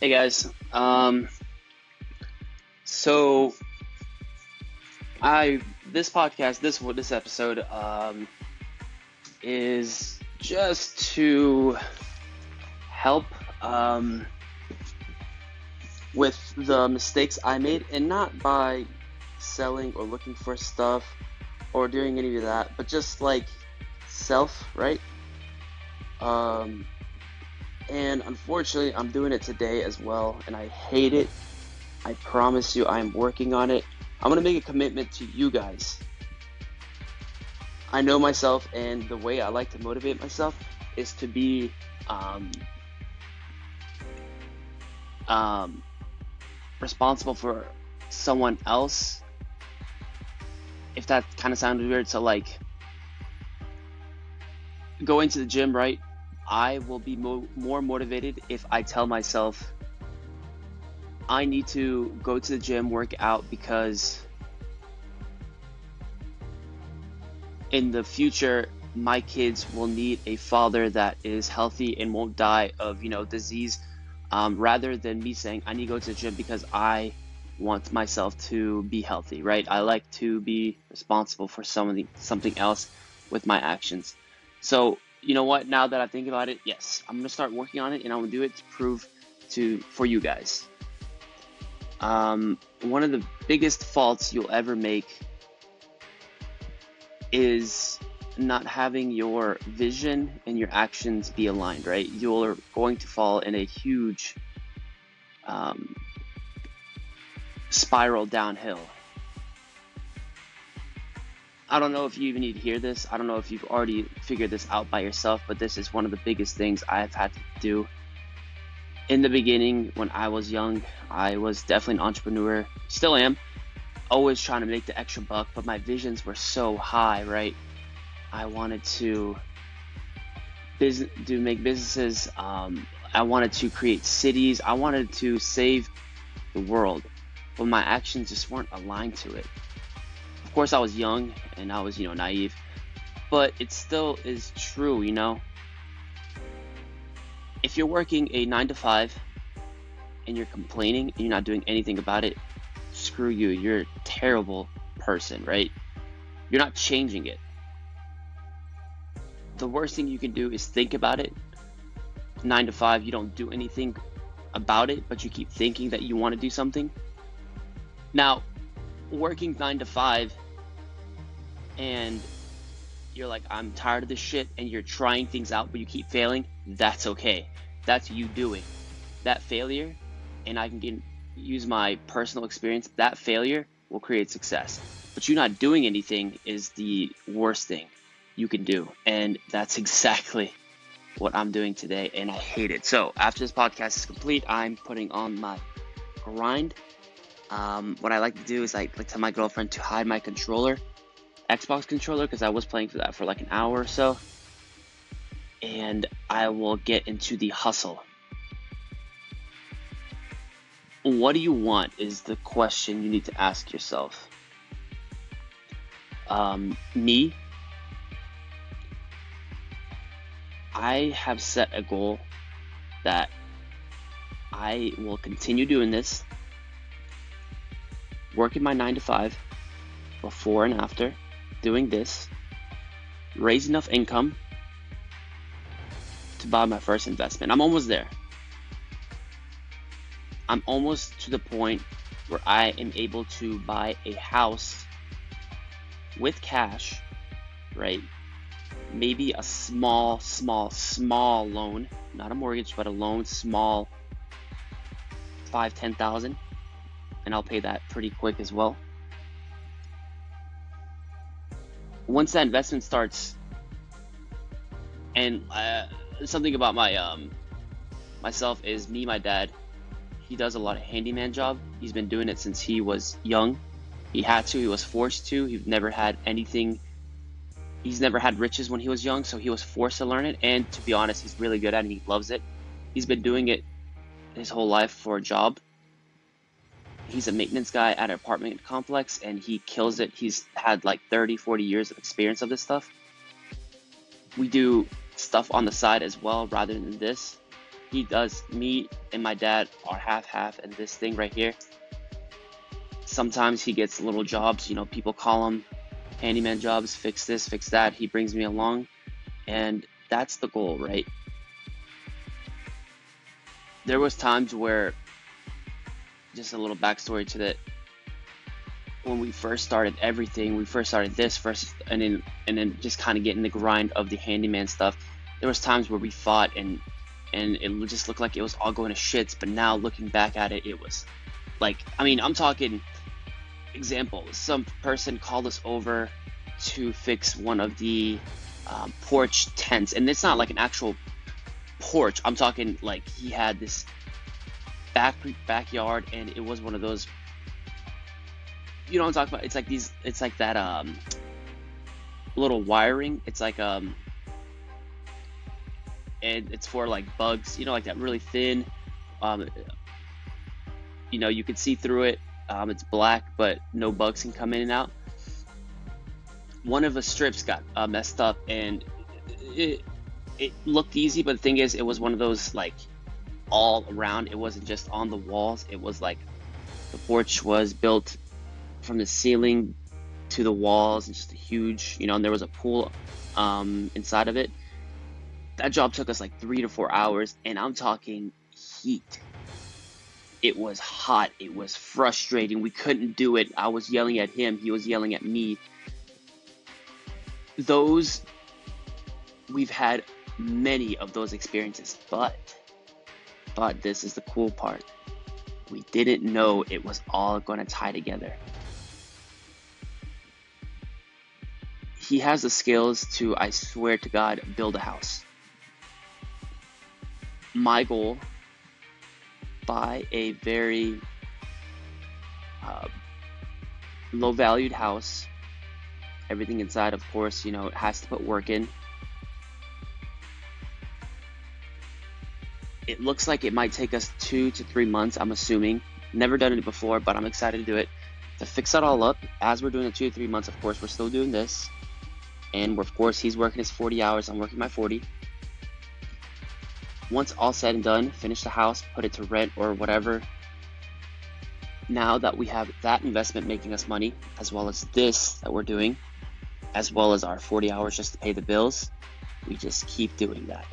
Hey guys. Um, so I this podcast this this episode um, is just to help um, with the mistakes I made, and not by selling or looking for stuff or doing any of that, but just like self, right? Um, and unfortunately, I'm doing it today as well, and I hate it. I promise you, I'm working on it. I'm gonna make a commitment to you guys. I know myself, and the way I like to motivate myself is to be um, um, responsible for someone else. If that kind of sounded weird, so like going to the gym, right? I will be mo- more motivated if I tell myself I need to go to the gym, work out because in the future my kids will need a father that is healthy and won't die of you know disease. Um, rather than me saying I need to go to the gym because I want myself to be healthy right? I like to be responsible for something something else with my actions. So you know what? Now that I think about it, yes, I'm gonna start working on it, and I'm gonna do it to prove to for you guys. Um, one of the biggest faults you'll ever make is not having your vision and your actions be aligned. Right? You're going to fall in a huge um, spiral downhill I don't know if you even need to hear this. I don't know if you've already figured this out by yourself, but this is one of the biggest things I've had to do. In the beginning, when I was young, I was definitely an entrepreneur, still am, always trying to make the extra buck, but my visions were so high, right? I wanted to do make businesses. Um, I wanted to create cities. I wanted to save the world, but my actions just weren't aligned to it. Of course, I was young and I was, you know, naive, but it still is true, you know. If you're working a 9 to 5 and you're complaining and you're not doing anything about it, screw you. You're a terrible person, right? You're not changing it. The worst thing you can do is think about it. 9 to 5, you don't do anything about it, but you keep thinking that you want to do something. Now, working nine to five and you're like, I'm tired of this shit, and you're trying things out, but you keep failing, that's okay. That's you doing. That failure, and I can get, use my personal experience, that failure will create success. But you not doing anything is the worst thing you can do. And that's exactly what I'm doing today, and I hate it. So after this podcast is complete, I'm putting on my grind um, what I like to do is I like tell my girlfriend to hide my controller, Xbox controller, because I was playing for that for like an hour or so. And I will get into the hustle. What do you want is the question you need to ask yourself. Um, me, I have set a goal that I will continue doing this working my nine to five before and after doing this, raise enough income to buy my first investment. I'm almost there. I'm almost to the point where I am able to buy a house with cash, right? Maybe a small, small, small loan, not a mortgage, but a loan, small, five, ten thousand and I'll pay that pretty quick as well. Once that investment starts, and uh, something about my um, myself is me, my dad. He does a lot of handyman job. He's been doing it since he was young. He had to. He was forced to. He's never had anything. He's never had riches when he was young, so he was forced to learn it. And to be honest, he's really good at it. He loves it. He's been doing it his whole life for a job he's a maintenance guy at an apartment complex and he kills it. He's had like 30, 40 years of experience of this stuff. We do stuff on the side as well rather than this. he does me and my dad are half half and this thing right here sometimes he gets little jobs you know people call him handyman jobs fix this fix that he brings me along and that's the goal right there was times where just a little backstory to that. When we first started everything we first started this first and then and then just kind of getting the grind of the handyman stuff there was times where we fought and and it just looked like it was all going to shits but now looking back at it it was like i mean i'm talking example some person called us over to fix one of the um, porch tents and it's not like an actual porch i'm talking like he had this back backyard and it was one of those you know what i'm talking about it's like these it's like that um little wiring it's like um and it's for like bugs, you know, like that really thin. Um, you know, you can see through it. Um, it's black, but no bugs can come in and out. One of the strips got uh, messed up, and it it looked easy, but the thing is, it was one of those like all around. It wasn't just on the walls. It was like the porch was built from the ceiling to the walls, and just a huge, you know, and there was a pool um, inside of it that job took us like three to four hours, and I'm talking heat. It was hot. It was frustrating. We couldn't do it. I was yelling at him. He was yelling at me. Those, we've had many of those experiences, but, but this is the cool part. We didn't know it was all going to tie together. He has the skills to, I swear to God, build a house my goal buy a very uh, low valued house everything inside of course you know it has to put work in it looks like it might take us two to three months i'm assuming. Never done it before but i'm excited to do it. To fix that all up as we're doing the two to three months of course we're still doing this. And of course he's working his 40 hours i'm working my 40 once all said and done, finish the house, put it to rent or whatever. Now that we have that investment making us money, as well as this that we're doing, as well as our 40 hours just to pay the bills, we just keep doing that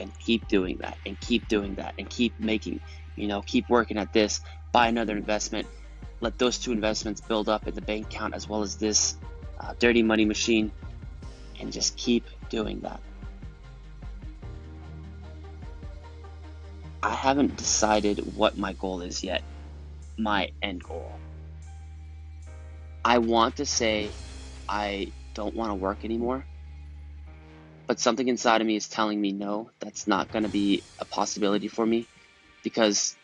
and keep doing that and keep doing that and keep making, you know, keep working at this, buy another investment, let those two investments build up in the bank account as well as this uh, dirty money machine, and just keep doing that. I haven't decided what my goal is yet. My end goal. I want to say I don't want to work anymore, but something inside of me is telling me no, that's not going to be a possibility for me because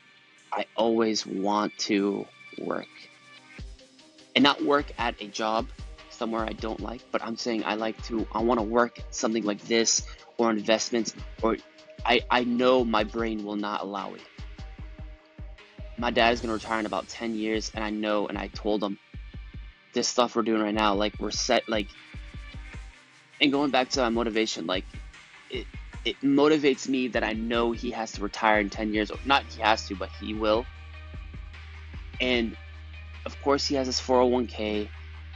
I always want to work. And not work at a job somewhere I don't like, but I'm saying I like to, I want to work something like this or investments or I, I know my brain will not allow it. My dad is going to retire in about 10 years, and I know, and I told him this stuff we're doing right now, like, we're set, like, and going back to my motivation, like, it, it motivates me that I know he has to retire in 10 years. Not he has to, but he will. And of course, he has his 401k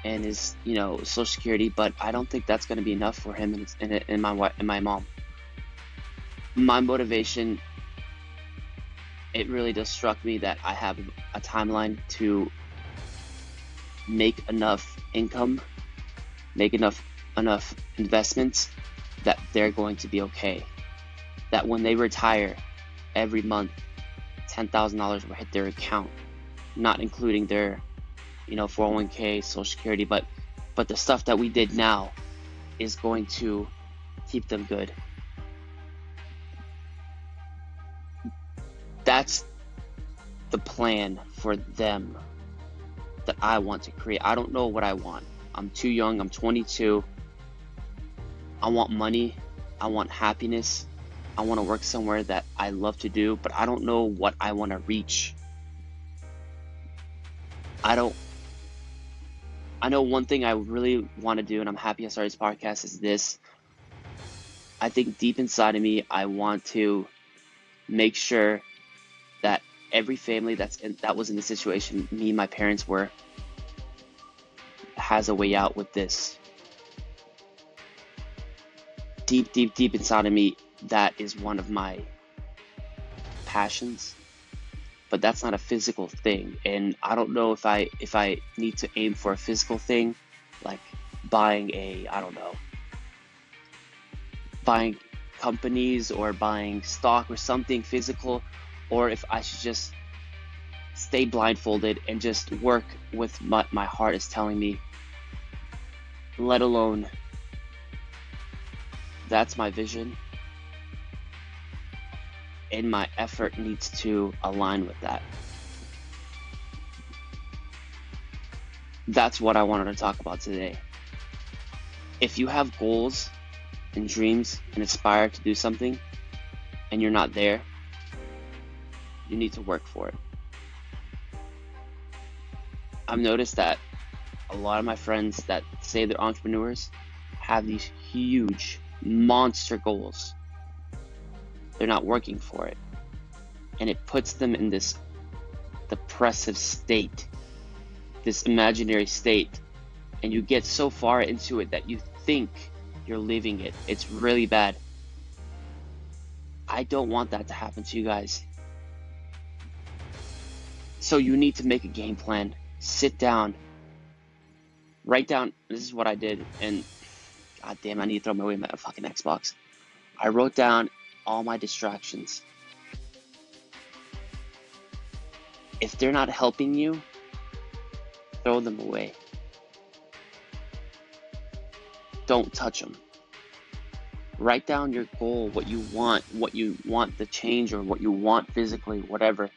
and his, you know, Social Security, but I don't think that's going to be enough for him and, and, and my and my mom my motivation it really just struck me that I have a timeline to make enough income, make enough enough investments that they're going to be okay. That when they retire every month, ten thousand dollars will hit their account, not including their, you know, 401k, Social Security, but but the stuff that we did now is going to keep them good. that's the plan for them that I want to create. I don't know what I want. I'm too young. I'm 22. I want money. I want happiness. I want to work somewhere that I love to do, but I don't know what I want to reach. I don't. I know one thing I really want to do, and I'm happy I started this podcast, is this. I think deep inside of me, I want to make sure that every family that's in, that was in the situation me and my parents were has a way out with this. Deep, deep, deep inside of me, that is one of my passions. But that's not a physical thing, and I don't know if I if I need to aim for a physical thing, like buying a I don't know, buying companies or buying stock or something physical, or if I should just stay blindfolded and just work with what my heart is telling me let alone that's my vision and my effort needs to align with that. That's what I wanted to talk about today. If you have goals and dreams and aspire to do something and you're not there, you need to work for it. I've noticed that a lot of my friends that say they're entrepreneurs have these huge monster goals. They're not working for it. And it puts them in this depressive state, this imaginary state. And you get so far into it that you think you're living it. It's really bad. I don't want that to happen to you guys. So you need to make a game plan. Sit down, write down this is what I did and god damn I need to throw my away a fucking Xbox. I wrote down all my distractions. If they're not helping you, throw them away. Don't touch them. Write down your goal, what you want, what you want to change or what you want physically, whatever.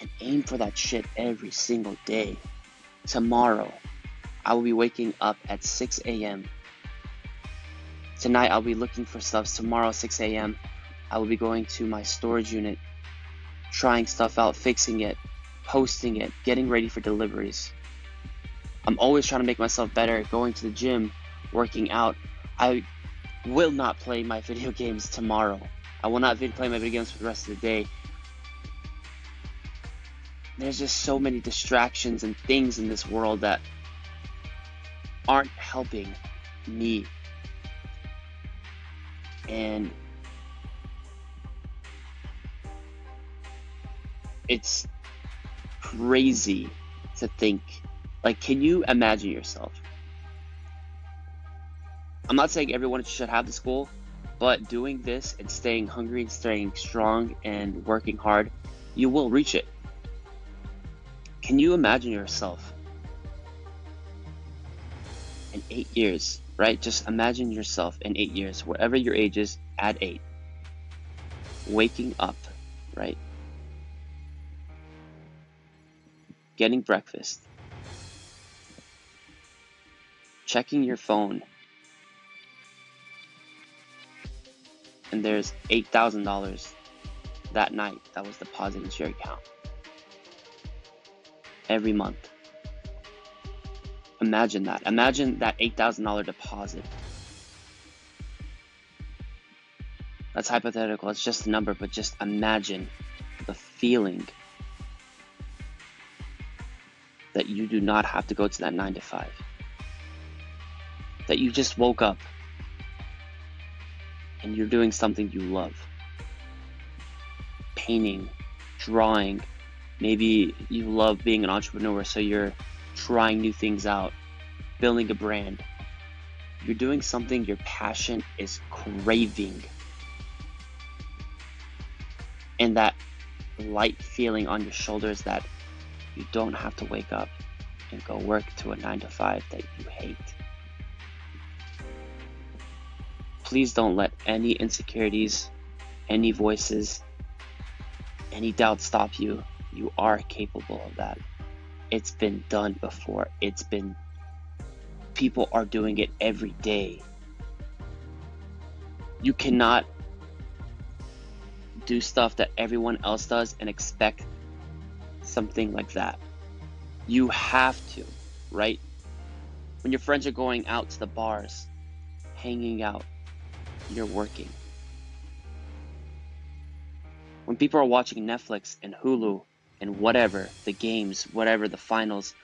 And aim for that shit every single day. Tomorrow, I will be waking up at 6 a.m. Tonight I'll be looking for stuff. Tomorrow 6 a.m. I will be going to my storage unit, trying stuff out, fixing it, posting it, getting ready for deliveries. I'm always trying to make myself better, going to the gym, working out. I will not play my video games tomorrow. I will not play my video games for the rest of the day. There's just so many distractions and things in this world that aren't helping me. And it's crazy to think. Like, can you imagine yourself? I'm not saying everyone should have this goal, but doing this and staying hungry and staying strong and working hard, you will reach it. Can you imagine yourself in eight years, right? Just imagine yourself in eight years, wherever your age is, at eight, waking up, right? Getting breakfast, checking your phone, and there's $8,000 that night that was deposited into your account every month. Imagine that. Imagine that $8,000 deposit. That's hypothetical. It's just a number, but just imagine the feeling that you do not have to go to that 9 to 5. That you just woke up and you're doing something you love. Painting, drawing, maybe you love being an entrepreneur, so you're trying new things out, building a brand. You're doing something your passion is craving. And that light feeling on your shoulders that you don't have to wake up and go work to a 9 to 5 that you hate. Please don't let any insecurities, any voices, any doubt stop you. You are capable of that. It's been done before. It's been, people are doing it every day. You cannot do stuff that everyone else does and expect something like that. You have to, right? When your friends are going out to the bars, hanging out, you're working. When people are watching Netflix and Hulu and whatever, the games, whatever, the finals,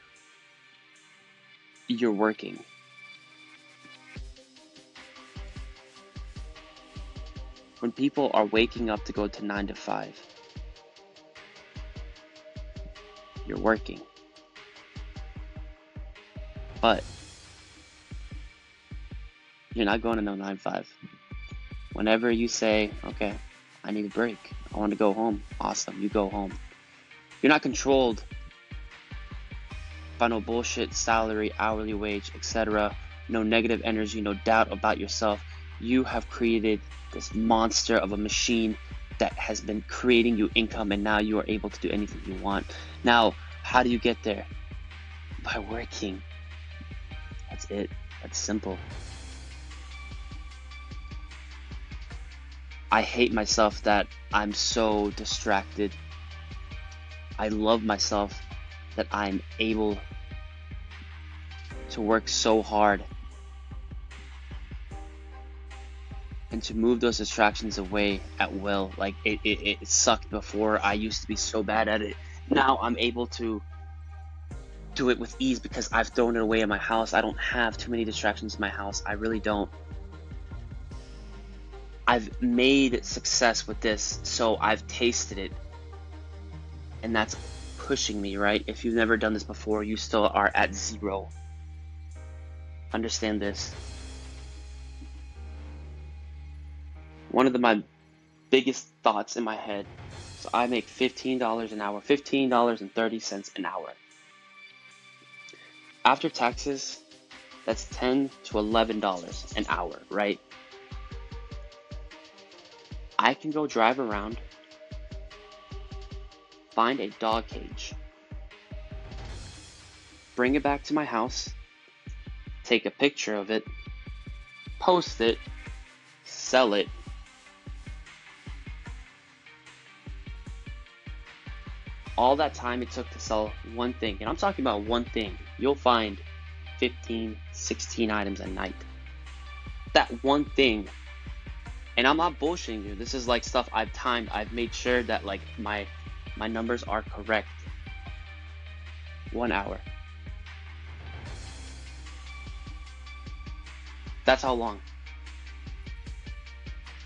you're working. When people are waking up to go to 9 to 5, you're working. But you're not going to no 9 5. Whenever you say, okay, I need a break, I want to go home, awesome, you go home. You're not controlled by no bullshit salary, hourly wage, etc. No negative energy, no doubt about yourself. You have created this monster of a machine that has been creating you income, and now you are able to do anything you want. Now, how do you get there? By working. That's it. That's simple. I hate myself that I'm so distracted. I love myself that I'm able to work so hard and to move those distractions away at will. Like it, it, it sucked before. I used to be so bad at it. Now I'm able to do it with ease because I've thrown it away in my house. I don't have too many distractions in my house. I really don't. I've made success with this, so I've tasted it. And that's pushing me, right? If you've never done this before, you still are at zero. Understand this. One of the, my biggest thoughts in my head so I make $15 an hour, $15.30 an hour. After taxes, that's 10 to $11 an hour, right? I can go drive around, find a dog cage, bring it back to my house, take a picture of it, post it, sell it. All that time it took to sell one thing, and I'm talking about one thing, you'll find 15, 16 items a night. That one thing and I'm not bullshitting you. This is like stuff I've timed. I've made sure that like my my numbers are correct. One hour. That's how long.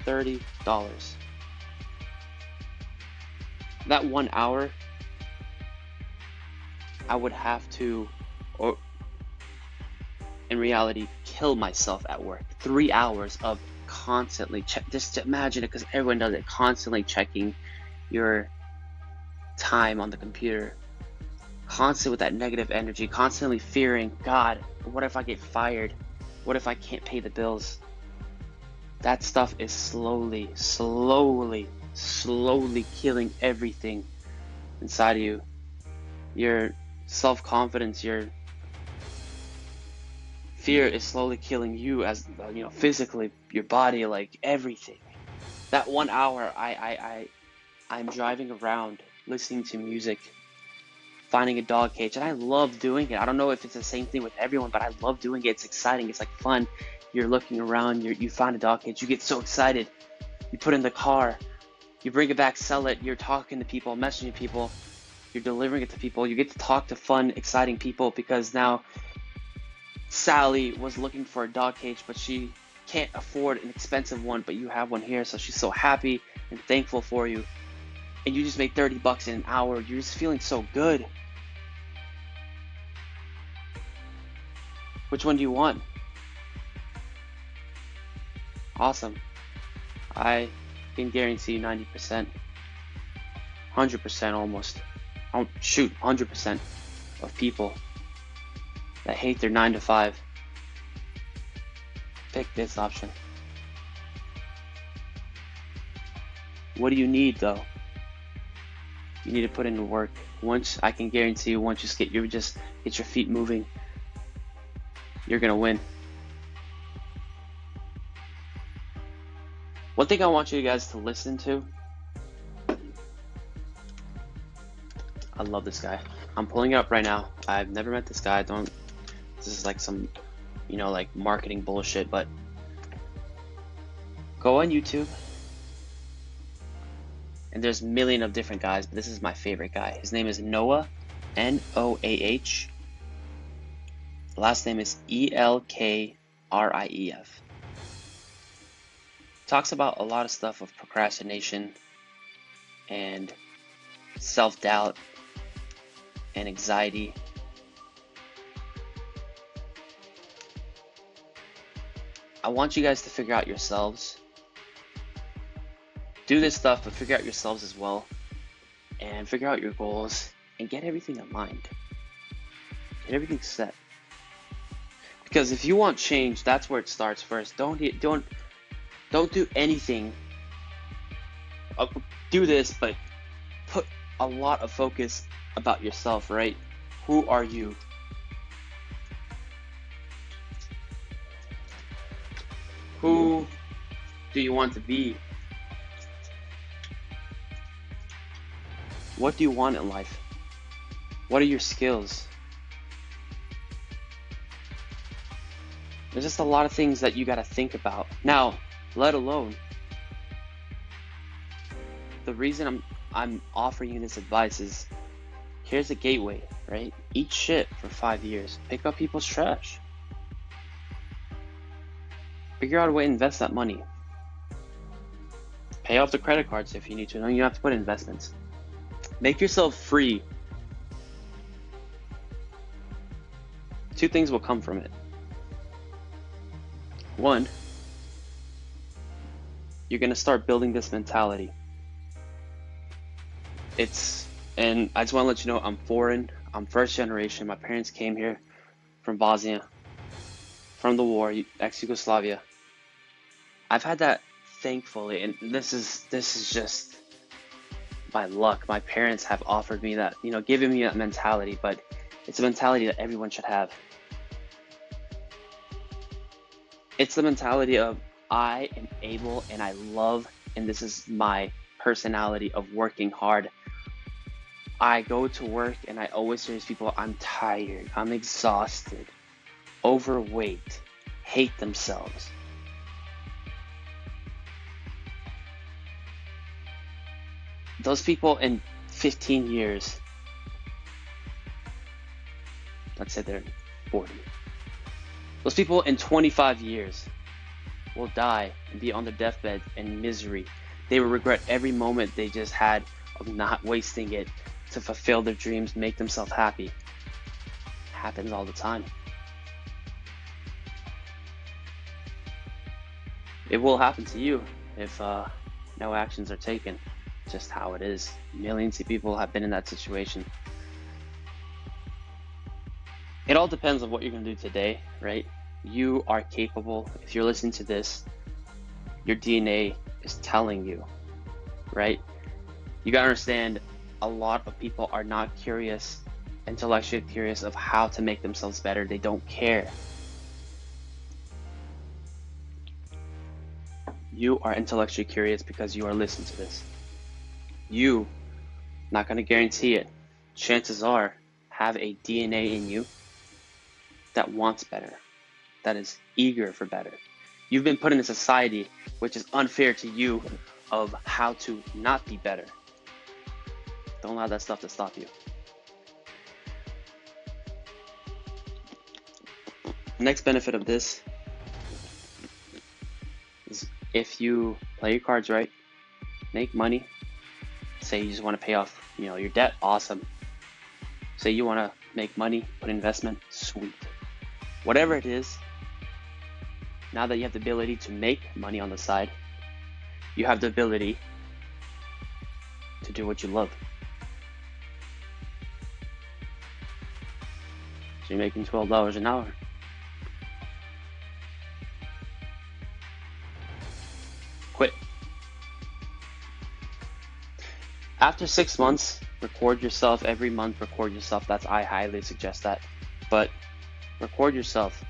Thirty dollars. That one hour, I would have to, or in reality, kill myself at work. Three hours of constantly check. Just imagine it, because everyone does it. Constantly checking your time on the computer. Constantly with that negative energy. Constantly fearing, God, what if I get fired? What if I can't pay the bills? That stuff is slowly, slowly, slowly killing everything inside of you. Your self confidence, your fear is slowly killing you as uh, you know physically your body like everything that one hour i i, I i'm driving around listening to music finding a dog cage and i love doing it. I don't know if it's the same thing with everyone but i love doing it. It's exciting. It's like fun. You're looking around you you find a dog cage you get so excited. You put in the car you bring it back sell it you're talking to people messaging people you're delivering it to people. You get to talk to fun exciting people because now Sally was looking for a dog cage, but she can't afford an expensive one, but you have one here, so she's so happy and thankful for you. And you just made 30 bucks in an hour. You're just feeling so good. Which one do you want? Awesome. I can guarantee you 90%. 100% almost. Oh, shoot, 100% of people that hate their 9 to 5. Pick this option. What do you need though? You need to put in the work. Once I can guarantee you, once you get your just get your feet moving, you're gonna win. One thing I want you guys to listen to. I love this guy. I'm pulling it up right now. I've never met this guy. Don't this is like some, you know, like marketing bullshit, but go on YouTube and there's a million of different guys, but this is my favorite guy. His name is Noah, N O A H. Last name is E L K R I E F. Talks about a lot of stuff of procrastination and self doubt and anxiety. I want you guys to figure out yourselves. Do this stuff, but figure out yourselves as well. And figure out your goals and get everything in mind. Get everything set. Because if you want change, that's where it starts first. Don't don't don't do anything. Uh, do this, but put a lot of focus about yourself, right? Who are you? Who do you want to be? What do you want in life? What are your skills? There's just a lot of things that you got to think about. Now, let alone the reason I'm I'm offering you this advice is here's a gateway, right? Eat shit for five years. Pick up people's trash. Figure out a way to invest that money. Pay off the credit cards if you need to. No, you have to put investments. Make yourself free. Two things will come from it. One, you're going to start building this mentality. It's, and I just want to let you know I'm foreign. I'm first generation. My parents came here from Bosnia, from the war, ex Yugoslavia. I've had that thankfully, and this is this is just by luck. My parents have offered me that, you know, giving me that mentality, but it's a mentality that everyone should have. It's the mentality of I am able and I love, and this is my personality of working hard. I go to work and I always hear these people, I'm tired, I'm exhausted, overweight, hate themselves. Those people in 15 years, let's say they're 40, those people in 25 years will die and be on their deathbed in misery. They will regret every moment they just had of not wasting it to fulfill their dreams, make themselves happy. It happens all the time. It will happen to you if uh, no actions are taken. Just how it is. Millions of people have been in that situation. It all depends on what you're going to do today, right? you are capable. If you're listening to this, your DNA is telling you, right? You gotta understand a lot of people are not curious, intellectually curious of how to make themselves better. They don't care. You are intellectually curious because you are listening to this. You, not gonna guarantee it, chances are, have a DNA in you that wants better that is eager for better. You've been put in a society which is unfair to you of how to not be better. Don't allow that stuff to stop you. Next benefit of this is if you play your cards right, make money. Say you just want to pay off, you know, your debt, awesome. Say you want to make money, put investment, sweet. Whatever it is, now that you have the ability to make money on the side, you have the ability to do what you love. So you're making $12 an hour. After six months, record yourself every month, record yourself. That's I highly suggest that. But record yourself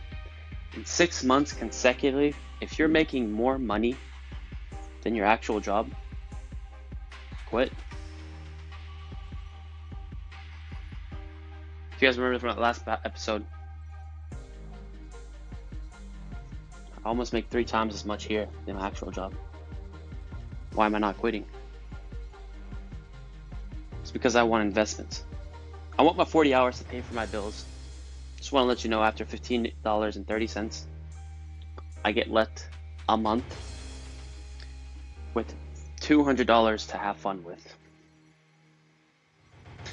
in six months consecutively, if you're making more money than your actual job, quit. If you guys remember from that last episode, I almost make three times as much here than my actual job. Why am I not quitting? Because I want investments. I want my 40 hours to pay for my bills. Just want to let you know after $15.30, I get left a month with $200 to have fun with.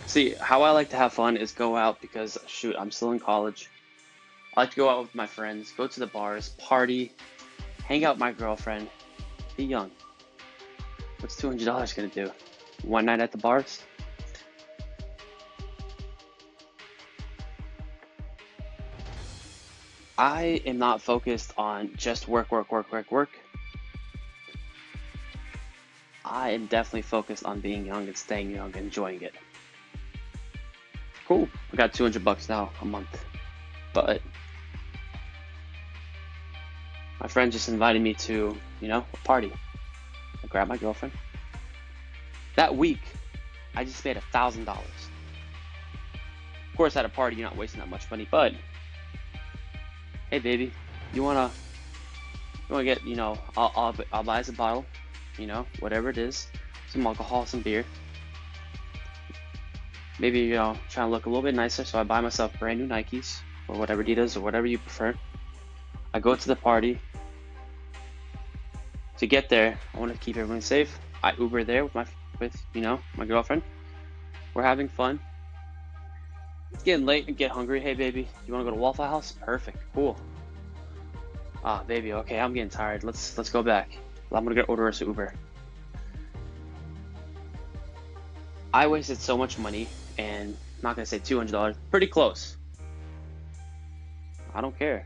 See, how I like to have fun is go out because, shoot, I'm still in college. I like to go out with my friends, go to the bars, party, hang out with my girlfriend, be young. What's $200 gonna do? One night at the bars? I am not focused on just work, work, work, work, work. I am definitely focused on being young and staying young, enjoying it. Cool. I got 200 bucks now a month. But my friend just invited me to, you know, a party. I grabbed my girlfriend. That week, I just made a thousand dollars. Of course, at a party, you're not wasting that much money, but hey, baby, you wanna, you wanna get, you know, I'll, I'll, I'll buy us a bottle, you know, whatever it is, some alcohol, some beer. Maybe, you know, trying to look a little bit nicer, so I buy myself brand new Nikes or whatever Adidas or whatever you prefer. I go to the party. To get there, I want to keep everyone safe. I Uber there with my with you know my girlfriend. We're having fun. It's getting late and get hungry. Hey baby, you want to go to Waffle House? Perfect, cool. Ah baby, okay, I'm getting tired. Let's let's go back. I'm gonna get order us an Uber. I wasted so much money, and I'm not gonna say two hundred dollars. Pretty close. I don't care.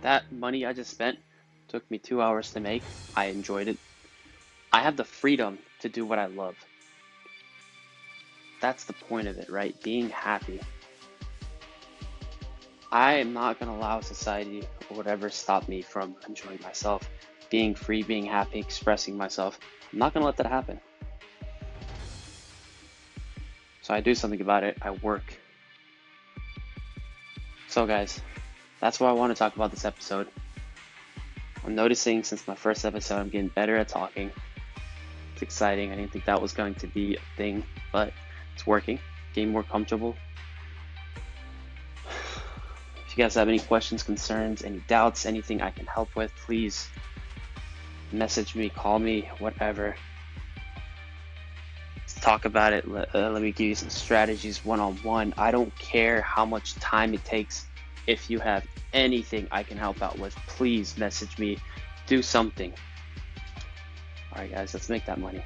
That money I just spent took me two hours to make. I enjoyed it. I have the freedom to do what I love. That's the point of it, right? Being happy. I am not going to allow society or whatever stop me from enjoying myself, being free, being happy, expressing myself. I'm not going to let that happen. So I do something about it. I work. So, guys, that's what I want to talk about this episode. I'm noticing since my first episode, I'm getting better at talking. It's exciting. I didn't think that was going to be a thing, but it's working. Getting more comfortable. If you guys have any questions, concerns, any doubts, anything I can help with, please message me, call me, whatever. Let's talk about it. Let, uh, let me give you some strategies one on one. I don't care how much time it takes if you have anything I can help out with, please message me. Do something. All right, guys, let's make that money.